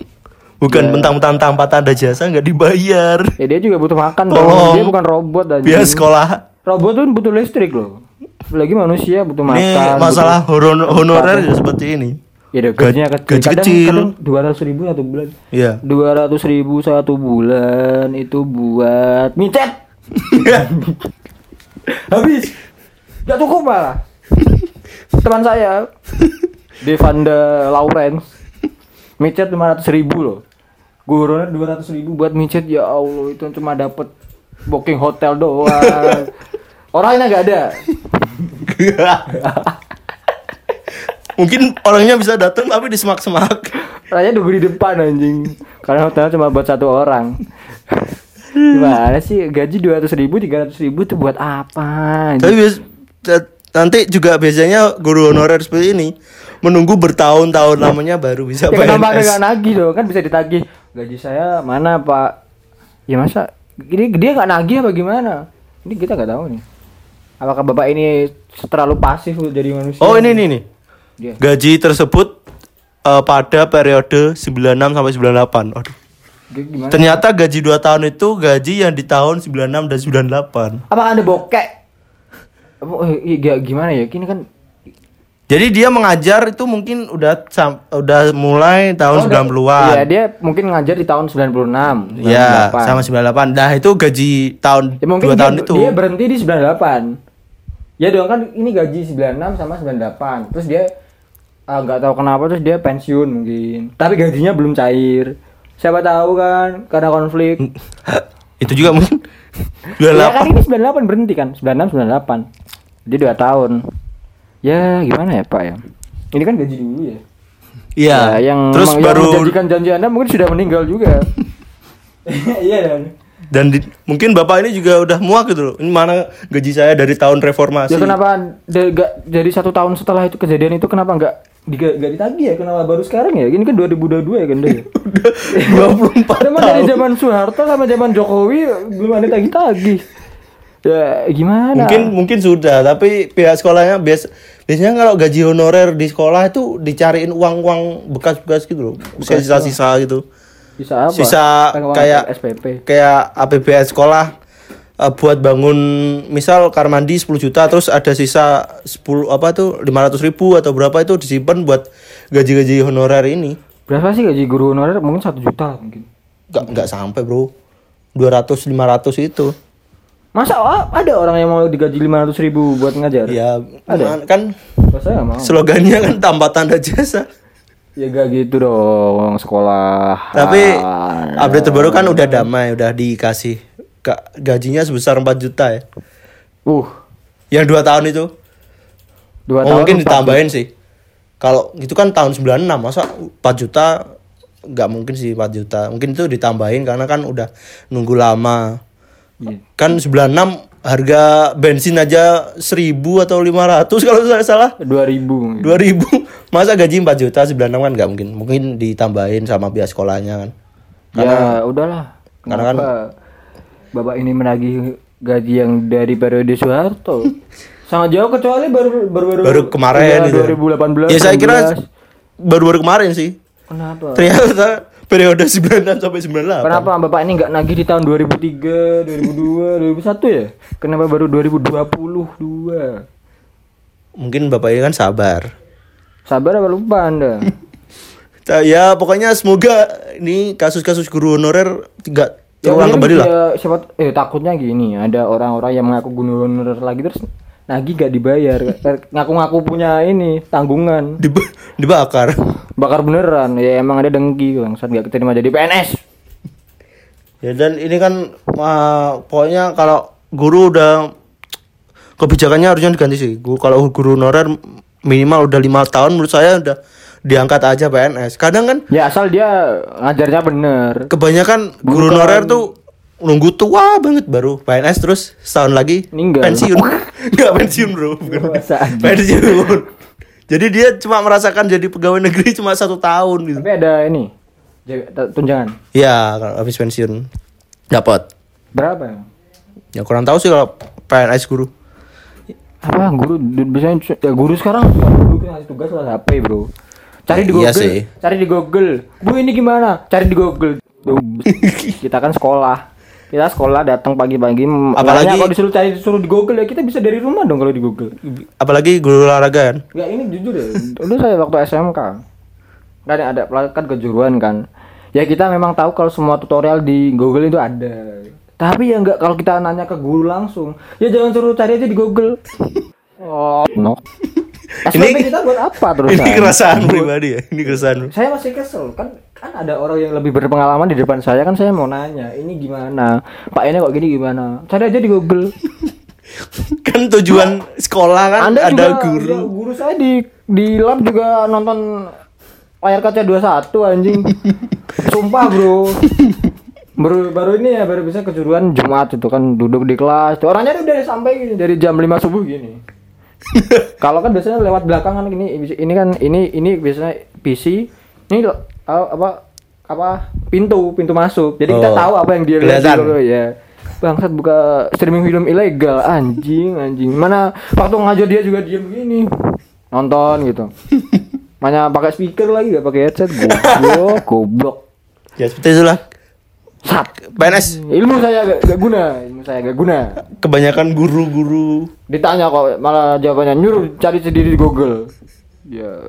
Bukan mentang-mentang tanpa tanda jasa nggak dibayar. Ya dia juga butuh makan Tolong. dong. Dia bukan robot dan Biar sekolah. Robot tuh butuh listrik loh. Lagi manusia butuh makan. Ini masalah horon- honorer ya seperti ini. Ya udah gajinya Gaji- kecil. gaji kadang, kecil. kadang 200 ribu satu bulan. Iya. 200 ribu satu bulan itu buat micet. (laughs) Habis. Gak cukup malah. Teman saya Devanda Lawrence micet 500 ribu loh. Gurunya 200 ribu buat micet ya Allah itu cuma dapat booking hotel doang. (laughs) Orangnya gak ada. (laughs) Mungkin orangnya bisa datang tapi di semak-semak. Raya nunggu di depan anjing. Karena hotelnya cuma buat satu orang. Gimana sih? Gaji 200 ribu 300 ribu tuh buat apa Tapi anjing? bias- ta- nanti juga biasanya guru honorer seperti ini menunggu bertahun-tahun lamanya baru bisa Ya kenapa nggak nagih dong kan bisa ditagih. Gaji saya mana pak? Ya masa ini dia nggak nagih apa gimana? Ini kita nggak tahu nih. Apakah bapak ini terlalu pasif jadi manusia? Oh ini nih nih. Dia. Gaji tersebut eh, pada periode 96 sampai 98. Aduh. Gimana Ternyata gaji 2 tahun itu gaji yang di tahun 96 dan 98. Apakah anda bokek eh, gimana ya ini kan Jadi dia mengajar itu mungkin udah udah mulai tahun Oh, udah- 90-an. Iya, dia mungkin ngajar di tahun 96. Iya, 98. sama 98. Nah, itu gaji tahun Ya, mungkin 2 dia, tahun itu. dia berhenti di 98. Ya dong kan ini gaji 96 sama 98. Terus dia ah, nggak tahu kenapa terus dia pensiun mungkin. Tapi gajinya belum cair. Siapa tahu kan karena konflik. (laughs) Itu juga mungkin (laughs) Ya kan 28. ini 98 berhenti kan 96 98 Jadi 2 tahun Ya gimana ya Pak ya Ini kan gaji dulu ya Iya. Ya, yang Terus memang- yang baru menjanjikan janji Anda mungkin sudah meninggal juga. (laughs) Iya dan. dan di- mungkin bapak ini juga udah muak gitu loh. Ini mana gaji saya dari tahun reformasi. Ya kenapa de- gak, jadi satu tahun setelah itu kejadian itu kenapa nggak diga- nggak ditagih ya? Kenapa baru sekarang ya? Ini kan 2022 ya kan deh. (laughs) 24 Emang dari zaman Soeharto sama zaman Jokowi belum ada tagih-tagih. Ya gimana? Mungkin mungkin sudah, tapi pihak sekolahnya bias biasanya kalau gaji honorer di sekolah itu dicariin uang-uang bekas-bekas gitu loh. Sisa-sisa gitu. bisa apa? Sisa Uang kayak SPP. kayak APBN sekolah eh, buat bangun misal kamar mandi 10 juta terus ada sisa 10 apa tuh 500 ribu atau berapa itu disimpan buat gaji-gaji honorer ini. Berapa sih gaji guru honorer? Mungkin satu juta mungkin. Enggak enggak sampai, Bro. 200 500 itu. Masa ah, ada orang yang mau digaji 500 ribu buat ngajar? Ya, Ada? kan saya nggak mau. slogannya kan tanpa tanda jasa. Ya gak gitu dong sekolah. Tapi Ah, update terbaru kan udah damai, udah dikasih gajinya sebesar 4 juta ya. Uh, Yang 2 tahun itu. dua oh, tahun mungkin ditambahin sih. Kalau itu kan tahun 96, masa 4 juta nggak mungkin sih 4 juta. Mungkin itu ditambahin karena kan udah nunggu lama. Iya. Kan 96 harga bensin aja 1000 atau 500 kalau saya salah. Dua ribu. 2000 (laughs) masa gaji 4 juta 96 kan nggak mungkin. Mungkin ditambahin sama pihak sekolahnya kan. Ya udahlah. karena kan- Kenapa bapak ini menagih gaji yang dari periode Soeharto? (laughs) Sangat jauh kecuali baru baru baru, Baru kemarin itu. 2018. Ya saya kira 19. baru-baru kemarin sih. Kenapa? Ternyata periode 96 sampai 98. Kenapa bapak ini nggak nagih di tahun 2003, 2002, 2001 ya? Kenapa baru 2022? Mungkin bapak ini kan sabar. Sabar apa lupa anda? (laughs) Ya pokoknya semoga ini kasus-kasus guru honorer tidak terulang mungkin kembali lah. ya, siapa eh takutnya gini ada orang-orang yang mengaku gubernur lagi terus nagih gak dibayar Eh, ngaku-ngaku punya ini tanggungan Dib- dibakar. bakar beneran ya emang ada dengki bangsat gak keterima jadi PNS Ya dan ini kan ah, pokoknya kalau guru udah kebijakannya harusnya diganti sih. Guru, kalau guru honorer minimal udah lima tahun menurut saya udah diangkat aja PNS. Kadang kan ya asal dia ngajarnya bener kebanyakan guru honorer tuh nunggu tua banget baru PNS terus setahun lagi Meninggal. pensiun. (laughs) Enggak pensiun, Bro. Bukan. (laughs) Pensiun. Jadi dia cuma merasakan jadi pegawai negeri cuma satu tahun gitu. tapi ada ini tunjangan Ya, kalau habis pensiun dapat. berapa ya Ya kurang tahu sih kalau PNS guru. apa guru biasanya ya guru sekarang guru ngasih tugas lah HP bro cari di Iya Google sih. cari di Google. Bu ini gimana? Cari di Google. (laughs) Kita kan sekolah. Kita sekolah datang pagi-pagi. Apalagi- kalau disuruh cari disuruh di Google ya kita bisa dari rumah dong kalau di Google. Apalagi guru olahraga kan. ya ini jujur ya. Dulu saya waktu SMK kan ada kan kejuruan kan? Ya kita memang tahu kalau semua tutorial di Google itu ada. Tapi ya enggak kalau kita nanya ke guru langsung ya jangan suruh cari aja di Google. (laughs) Oh no Ini- SPP kita buat apa terus Ini keresahan pribadi ya. Ini keresahan. saya masih kesel kan kan ada orang yang lebih berpengalaman di depan saya kan saya mau nanya ini gimana pak ini kok gini gimana cari aja di Google (laughs) kan tujuan sekolah kan Anda ada juga, guru. ya, guru saya di di lab juga nonton layar kaca 21 anjing. (laughs) Sumpah, Bro. Baru baru ini ya baru bisa kejuruan Jumat itu kan duduk di kelas. Orangnya udah sampai gini, dari jam 5 subuh gini. (laughs) Kalau kan biasanya lewat belakangan gini ini kan ini ini biasanya PC ini lo- apa apa pintu pintu masuk. Jadi kita Oh, tahu apa yang dia lihat loh, ya. Bangsat buka streaming film ilegal anjing anjing. Mana waktu ngajar dia juga diem begini. Nonton gitu. (laughs) Mana pakai speaker lagi gak pakai headset goblok goblok. Ya seperti itulah. Sat. PNS Ilmu saya gak, gak guna, ilmu saya gak guna. kebanyakan guru-guru Ditanya kok malah jawabannya nyuruh cari sendiri di Google. Ya.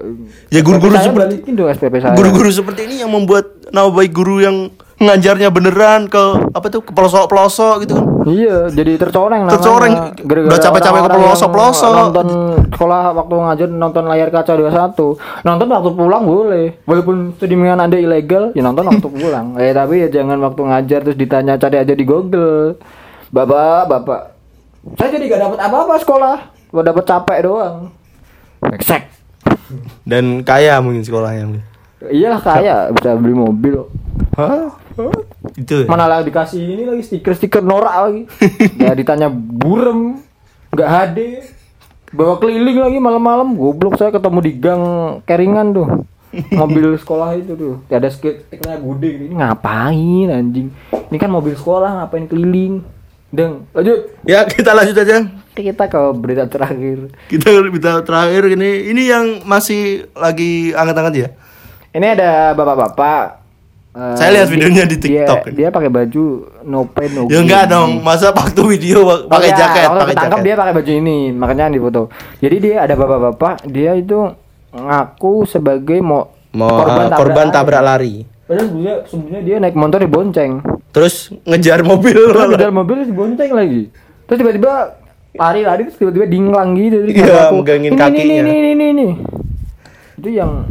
Ya, guru-guru seperti- balikin dong SPP saya. guru-guru seperti ini yang membuat nama baik guru yang ngajarnya beneran ke apa tuh ke pelosok-pelosok gitu kan. Iya, jadi tercoreng. Tercoreng. Gara-gara Udah capek-capek ke orang-orang yang pelosok-pelosok. Nonton sekolah waktu ngajar nonton layar kaca 21. Nonton waktu pulang boleh. Walaupun streamingan Anda ilegal, ya nonton waktu (laughs) pulang. Eh tapi ya jangan waktu ngajar terus ditanya cari aja di Google. Bapak, Bapak. Saya jadi gak dapat apa-apa sekolah. Gua dapat capek doang. Eksek. Dan kaya mungkin sekolahnya. Iyalah kaya bisa beli mobil. Hah? Itu. ya? Mana lah dikasih ini lagi stiker-stiker norak lagi. (laughs) ya ditanya burem, nggak HD. Bawa keliling lagi malam-malam. Goblok saya ketemu di gang Keringan tuh. (laughs) Mobil sekolah itu tuh. Ada stikernya gede. Ini ngapain anjing? Ini kan mobil sekolah ngapain keliling? Deng, lanjut. Ya, kita lanjut aja. Kita ke berita terakhir. Kita berita terakhir ini ini yang masih lagi anget-anget ya. Ini ada bapak-bapak. Eh, Saya lihat videonya di dia- TikTok. Dia, pakai baju no pain no Ya gain. enggak dong, masa waktu video wa- pakai Oh, iya, jaket, pakai ketangkap jaket. dia pakai baju ini, makanya di foto. Jadi dia ada bapak-bapak, dia itu ngaku sebagai mau Mau eh, korban tabrak lari. Padahal sebenarnya sebenarnya dia naik motor dibonceng. Terus ngejar mobil. Terus di dalam mobil dibonceng lagi. Terus tiba-tiba lari-lari terus tiba-tiba dinglang gitu terus Iya, megangin "Ini, kakinya." Ini ini ini ini. Itu yang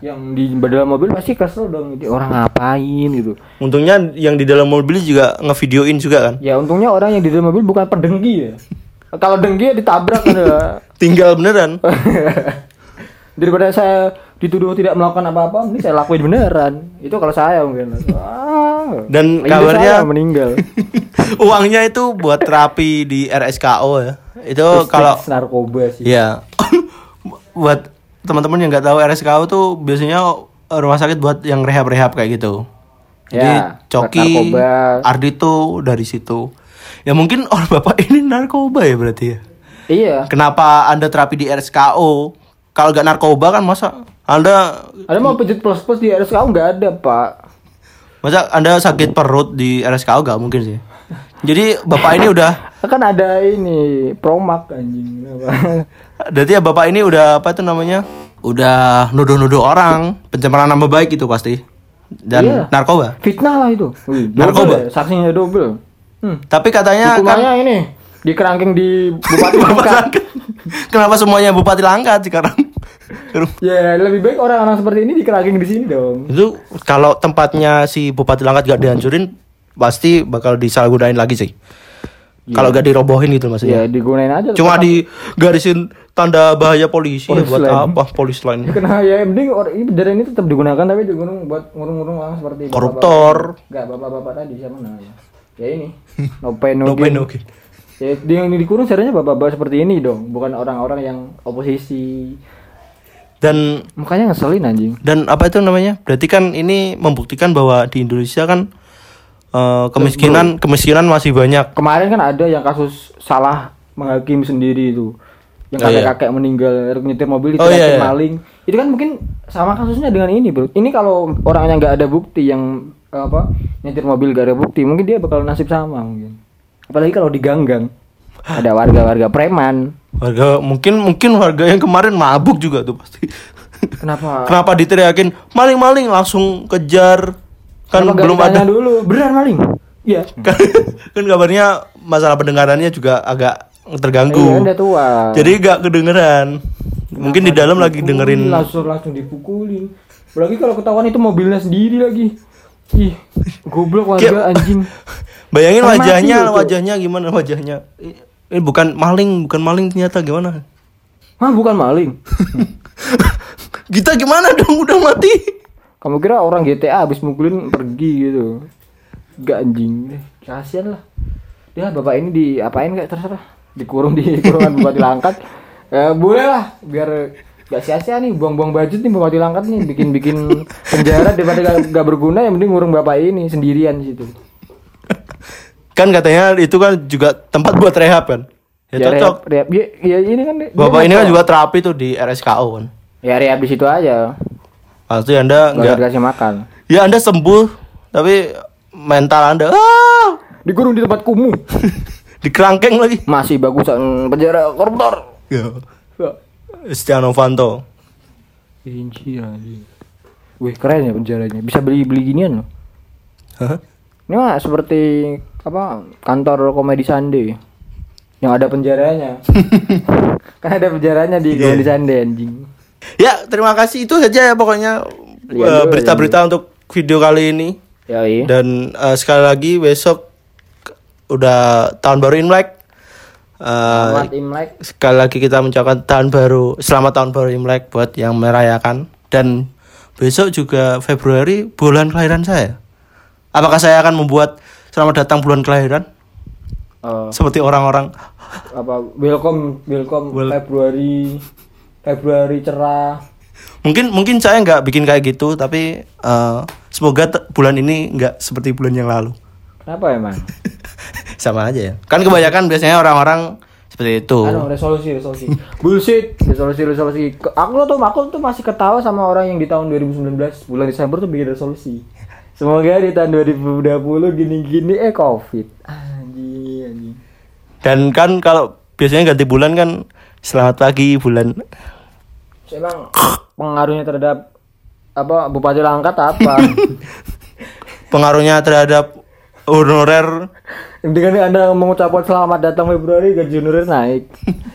yang di dalam mobil pasti kesel dong orang ngapain gitu. Untungnya yang di dalam mobil juga ngevideoin juga kan. Ya untungnya orang yang di dalam mobil bukan pedengki ya. Kalau dengki ya ditabrak kan ya. (laughs) Tinggal beneran. (laughs) daripada saya dituduh tidak melakukan apa-apa ini saya lakuin beneran itu kalau saya mungkin ah, Dan kabarnya- meninggal (laughs) Uangnya itu buat terapi di RSKO ya. Itu kalau narkoba sih ya buat teman-teman yang nggak tahu RSKO tuh biasanya rumah sakit buat yang rehab-rehab kayak gitu. Jadi Ya, Coki, narkoba. Ardi tuh dari situ. Ya mungkin orang (laughs) bapak ini narkoba ya berarti ya. iya Kenapa anda terapi di RSKO? Kalau nggak narkoba kan masa anda ada mau pijat plus plus di RSKU nggak ada pak masa anda sakit perut di RSKO nggak mungkin sih. Jadi bapak ini udah (laughs) kan ada ini promak anjing? (laughs) Berarti ya bapak ini udah apa itu namanya? Udah nuduh-nuduh orang pencemaran nama baik itu pasti. Dan Iya. narkoba. fitnah lah itu Wih, double Narkoba. ya, saksinya double hmm. Tapi katanya hukumannya kan ini di kerangkeng di Bupati (laughs) Langkat kenapa semuanya bupati Langkat sekarang? (laughs) ya lebih baik orang-orang seperti ini di kerangkeng di sini dong itu kalau tempatnya si bupati Langkat gak dihancurin pasti bakal disalahgunain lagi sih. Kalau gak dirobohin gitu maksudnya. ya digunain aja Cuma di garisin tanda bahaya polisi ya buat line. apa polis lain. Kena ya penting orang ini bendera ini tetap digunakan tapi digunakan buat ngurung-ngurung orang seperti. Koruptor. Enggak, bapak-bapak tadi siapa namanya? Ya ini. No pain no, No pain, gain. no gain. Ya yang dikurung seharusnya bapak-bapak seperti ini dong, bukan orang-orang yang oposisi. Dan Mukanya ngeselin anjing. dan apa itu namanya? Berarti kan ini membuktikan bahwa di Indonesia kan eh, kemiskinan kemiskinan masih banyak. Kemarin kan ada yang kasus salah menghakimi sendiri itu. Yang Oh, iya. kakek-kakek meninggal nyetir mobil itu Oh, iya, iya. maling. Itu kan mungkin sama kasusnya dengan ini, Bro. Ini kalau orangnya nggak ada bukti yang apa nyetir mobil gak ada bukti, mungkin dia bakal nasib sama mungkin. Apalagi kalau diganggang. Ada warga-warga preman. Warga mungkin mungkin warga yang kemarin mabuk juga tuh pasti. Kenapa? (laughs) Kenapa diteriakin maling-maling langsung kejar? Kan Kenapa belum ada. dulu. Beneran maling? Iya. (laughs) kan, kan kabarnya masalah pendengarannya juga agak Iya, terganggu. udah tua. Jadi gak kedengeran. Mungkin di dalam lagi dengerin langsung langsung dipukulin. Apalagi kalau ketahuan itu mobilnya sendiri lagi. Ih, goblok warga anjing. (laughs) Bayangin mati wajahnya, Cok. wajahnya gimana wajahnya? Ini bukan maling, bukan maling ternyata gimana? Hah, bukan maling. (laughs) Kita gimana dong udah mati? Kamu kira orang GTA habis mukulin pergi gitu. Gak anjing. Eh, Kasian lah. Dia bapak ini di apain kayak terserah. Dikurung di kurungan Bupati Langkat. Ya boleh lah biar gak sia-sia nih buang-buang budget nih Bupati Langkat nih bikin-bikin penjara daripada gak, gak berguna yang penting ngurung bapak ini sendirian di situ. Kan katanya itu kan juga tempat buat rehab kan? Ya, cocok. rehab, rehab. Ya, ya ini kan Bapak ini kan juga terapi tuh di RSKO kan. Ya rehab di situ aja. Pasti Anda Gak enggak dikasih makan. Ya Anda sembuh tapi mental Anda ah, Dikurung di tempat kumuh. (laughs) di kerangkeng lagi. Masih bagusan penjara koruptor. Ya. Setia Novanto. Inci anjing. Wih keren ya penjaranya. Bisa beli beli ginian loh. Hah? Ini mah seperti apa kantor komedi Sunday yang ada penjaranya. (laughs) kan ada penjaranya di Iya. komedi Sunday anjing. Ya, terima kasih itu saja ya pokoknya Iya, eh, berita-berita untuk video kali ini. Ya iya. Dan eh, sekali lagi besok udah tahun baru Imlek. Eh, Selamat Imlek. sekali lagi kita mengucapkan tahun baru, selamat tahun baru Imlek buat yang merayakan. Dan besok juga Februari bulan kelahiran saya. Apakah saya akan membuat selamat datang bulan kelahiran Eh, seperti orang-orang apa welcome welcome Wel- Februari Februari cerah. Mungkin mungkin saya nggak bikin kayak gitu, tapi eh, semoga bulan ini nggak seperti bulan yang lalu. Kenapa emang? (laughs) Sama aja ya. Kan kebanyakan biasanya orang-orang seperti itu. Anu resolusi resolusi. Bullshit. Resolusi resolusi. Aku tuh aku tuh masih ketawa sama orang yang di tahun 2019 bulan Desember tuh bikin resolusi. Semoga di tahun 2020 gini-gini eh Covid. Anjing anjing. Dan kan kalau biasanya ganti bulan kan selamat pagi bulan. Emang pengaruhnya terhadap apa Bupati Langkat apa? (laughs) Pengaruhnya terhadap honorer Dengan Anda mengucapkan selamat datang Februari gaji honorer naik.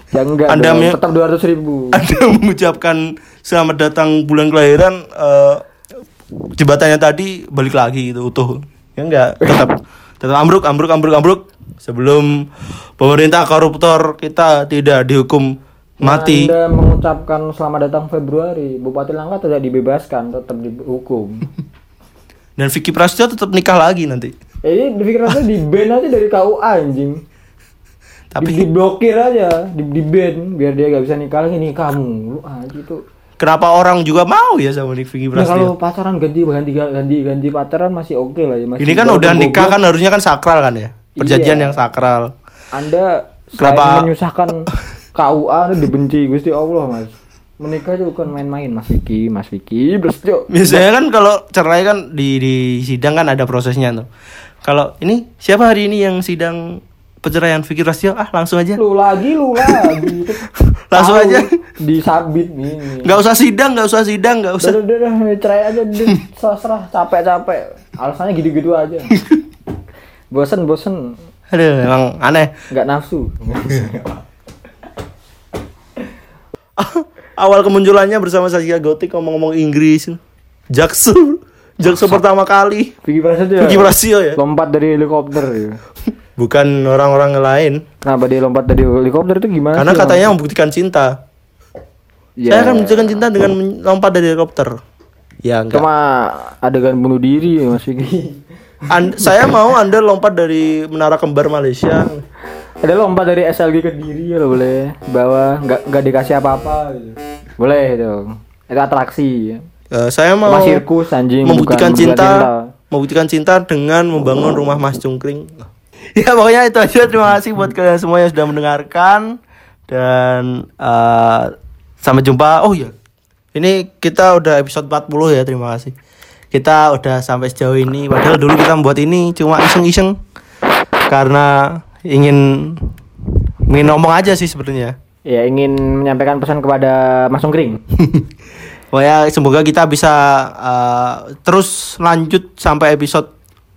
Ya enggak Anda dong, tetap 200 ribu. Anda (laughs) mengucapkan selamat datang bulan kelahiran eh, jebatannya tadi balik lagi gitu utuh. Ya enggak, tetap tetap ambruk ambruk ambruk ambruk sebelum pemerintah koruptor kita tidak dihukum mati. Anda mengucapkan selamat datang Februari, Bupati Langkat tidak dibebaskan, tetap dihukum. (laughs) Dan Vicky Prasetyo tetap nikah lagi nanti. Eh, ini pikirannya di ban aja dari KUA anjing. Tapi Di, diblokir aja, di, di ban biar dia gak bisa nikah lagi nih kamu. Lu aja tuh. kenapa orang juga mau ya sama Vicky Nah, Prasetyo? kalau pacaran ganti ganti ganti ganti pacaran masih oke lah ya. Masih Ini kan udah nikah kan harusnya kan sakral kan ya. Perjanjian Iya. yang sakral. Anda Kenapa- menyusahkan KUA Anda dibenci Gusti Allah mas. Menikah itu bukan main-main Mas Vicky, Mas Vicky, Bro. Biasanya kan kalau cerai kan di di sidang kan ada prosesnya tuh. Kalau ini siapa hari ini yang sidang perceraian Vicky Prasetyo? Ah, langsung aja. Lu lagi, lu lagi. (laughs) Langsung Tahu, aja. Disabit nih. Nggak usah sidang, nggak usah sidang, nggak usah. Udah, udah, udah, cerai aja, (laughs) serah-serah, capek-capek. Alasannya gitu-gitu aja. (laughs) bosen, bosen, Aduh, emang aneh. nggak nafsu. Awal kemunculannya bersama Saskia Gotik ngomong-ngomong Inggris. Jaksel. Jaksel pertama kali. Vicky Prasetyo. Vicky Prasetyo ya. Lompat dari helikopter. Ya. (laughs) Bukan orang-orang lain. Kenapa dia lompat dari helikopter itu gimana? Karena sih, katanya membuktikan cinta. Ya, Saya akan membuktikan cinta dengan lompat dari helikopter. Ya enggak. Cuma adegan bunuh diri Mas Vicky. (laughs) An- saya mau Anda lompat dari menara kembar Malaysia. Ada lompat dari SLG ke diri ya lo boleh. Bawah nggak nggak dikasih apa-apa gitu. Boleh dong. Itu atraksi ya. Eh, saya mau Sama sirkus anjing membuktikan bukan cinta, cinta. membuktikan cinta dengan membangun rumah Mas Cungkring. (laughs) ya pokoknya itu aja. Terima kasih buat kalian semua yang sudah mendengarkan dan eh, sampai jumpa. Oh iya, ini kita udah episode 40 ya. Terima kasih. Kita udah sampai sejauh ini. Padahal dulu kita membuat ini cuma iseng-iseng karena ingin ingin ngomong aja sih sebenarnya. Ya ingin menyampaikan pesan kepada Mas Sungkring. (laughs) Pokoknya semoga kita bisa uh, terus lanjut sampai episode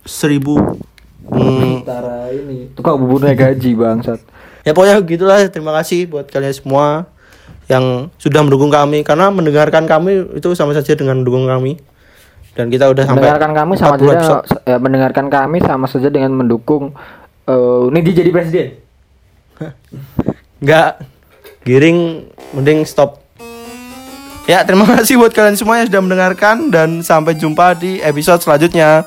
1000 Hmm, Antara ini. Tukang buburnya gaji bangsat. ya pokoknya gitulah. Terima kasih buat kalian semua yang sudah mendukung kami. Karena mendengarkan kami itu sama saja dengan mendukung kami. Dan kita udah sampai Mendengarkan kami sama 40 saja episode. ya, mendengarkan kami sama saja dengan mendukung eh Nidi jadi presiden. Enggak giring mending stop ya terima (laughs) kasih buat kalian semua yang sudah mendengarkan dan sampai jumpa di episode selanjutnya